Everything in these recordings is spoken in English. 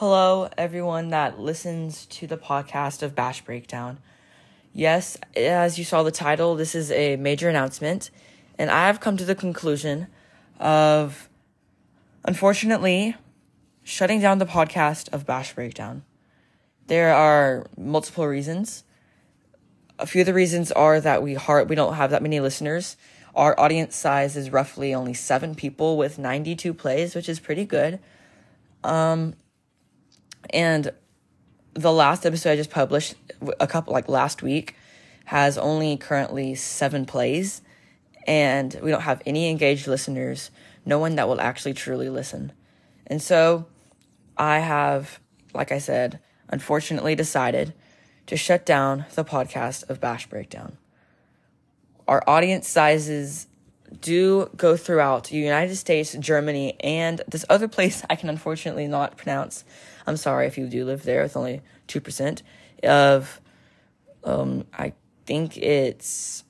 Hello, everyone that listens to the podcast of Bash Breakdown. Yes, as you saw the title, this is a major announcement, and I have come to the conclusion of, unfortunately, shutting down the podcast of Bash Breakdown. There are multiple reasons. A few of the reasons are that we hard, we don't have that many listeners. Our audience size is roughly only seven people with 92 plays, which is pretty good. Um, and the last episode I just published, a couple like last week, has only currently seven plays, and we don't have any engaged listeners. No one that will actually truly listen. And so I have, like I said, unfortunately decided to shut down the podcast of Bash Breakdown. Our audience sizes do go throughout the United States, Germany, and this other place I can unfortunately not pronounce. I'm sorry if you do live there. It's only 2% of, um, I think it's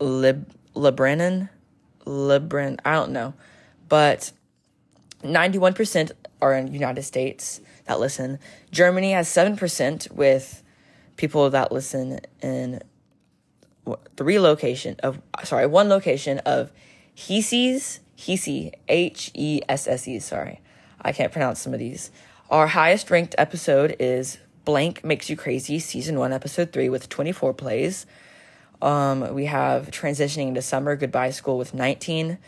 Lib, Lebanon, Lebran, I don't know. But 91% are in United States that listen. Germany has 7% with people that listen in three location of sorry, one location of Heses, Hese, H E S S E, sorry. I can't pronounce some of these. Our highest ranked episode is Blank Makes You Crazy, season 1, episode 3 with 24 plays. Um, we have Transitioning to Summer Goodbye School with 19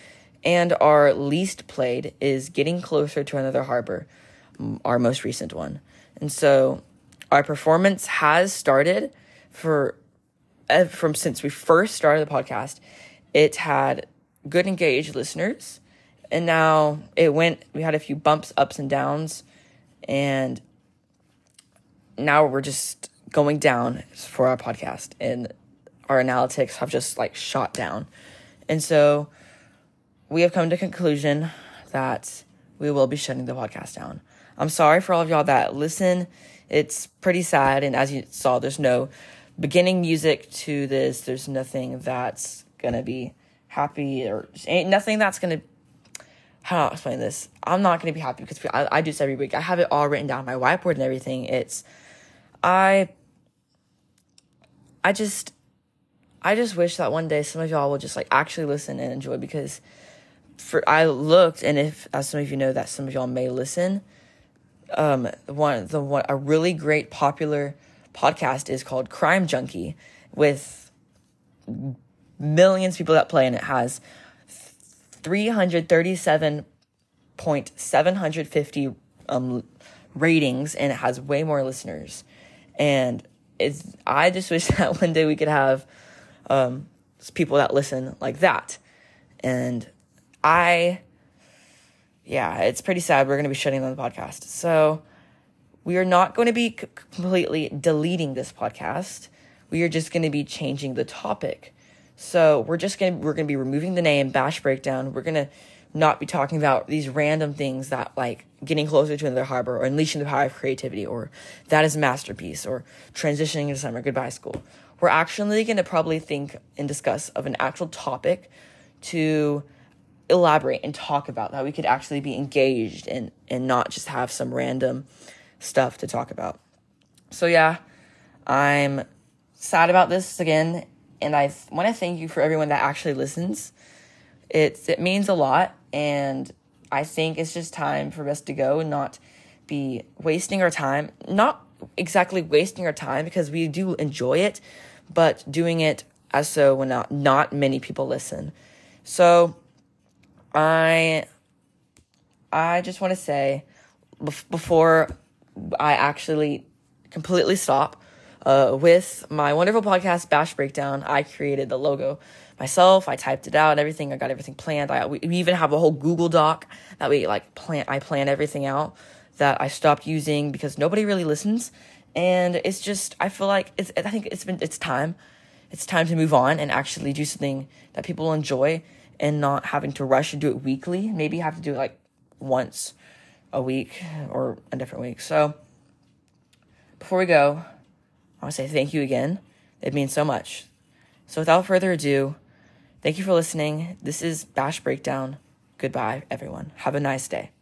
and our least played is Getting Closer to Another Harbor, our most recent one. And so our performance has started for Uh, from since we first started the podcast. It had good engaged listeners, and now it went. We had a few bumps, ups and downs, and now we're just going down for our podcast, and our analytics have just like shot down, and so we have come to conclusion that we will be shutting the podcast down. I'm sorry for all of y'all that listen. It's pretty sad, and as you saw, there's no beginning music to this. There's nothing that's gonna be happy or ain't nothing that's gonna. How do I explain this? I'm not gonna be happy because I, I do this every week. I have it all written down, on my whiteboard and everything. It's, I. I just, I just wish that one day some of y'all will just like actually listen and enjoy because for I looked, and if as some of you know that some of y'all may listen, um, one the one a really great popular podcast is called Crime Junkie with millions of people that play, and it has three hundred thirty seven point seven hundred fifty um ratings, and it has way more listeners, and it's I just wish that one day we could have um people that listen like that, and I, yeah, it's pretty sad. We're going to be shutting down the podcast. So we are not going to be completely deleting this podcast. We are just going to be changing the topic. So we're just going to, we're going to be removing the name Bash Breakdown. We're going to not be talking about these random things that like getting closer to another harbor or unleashing the power of creativity or that is a masterpiece or transitioning into summer goodbye school. We're actually going to probably think and discuss of an actual topic to elaborate and talk about that we could actually be engaged and and not just have some random stuff to talk about. So yeah i'm sad about this again and i want to thank you for everyone that actually listens. It's it means a lot and i think it's just time for us to go and not be wasting our time not exactly wasting our time because we do enjoy it but doing it as so when not, not many people listen. So I I just want to say before I actually completely stop uh, with my wonderful podcast Bash Breakdown, I created the logo myself. I typed it out, everything. I got everything planned. I we, we even have a whole Google Doc that we like plan. I plan everything out that I stopped using because nobody really listens, and it's just I feel like it's. I think it's been it's time. It's time to move on and actually do something that people enjoy and not having to rush and do it weekly. Maybe have to do it like once a week or a different week. So before we go, I want to say thank you again. It means so much. So without further ado, thank you for listening. This is Bash Breakdown. Goodbye, everyone. Have a nice day.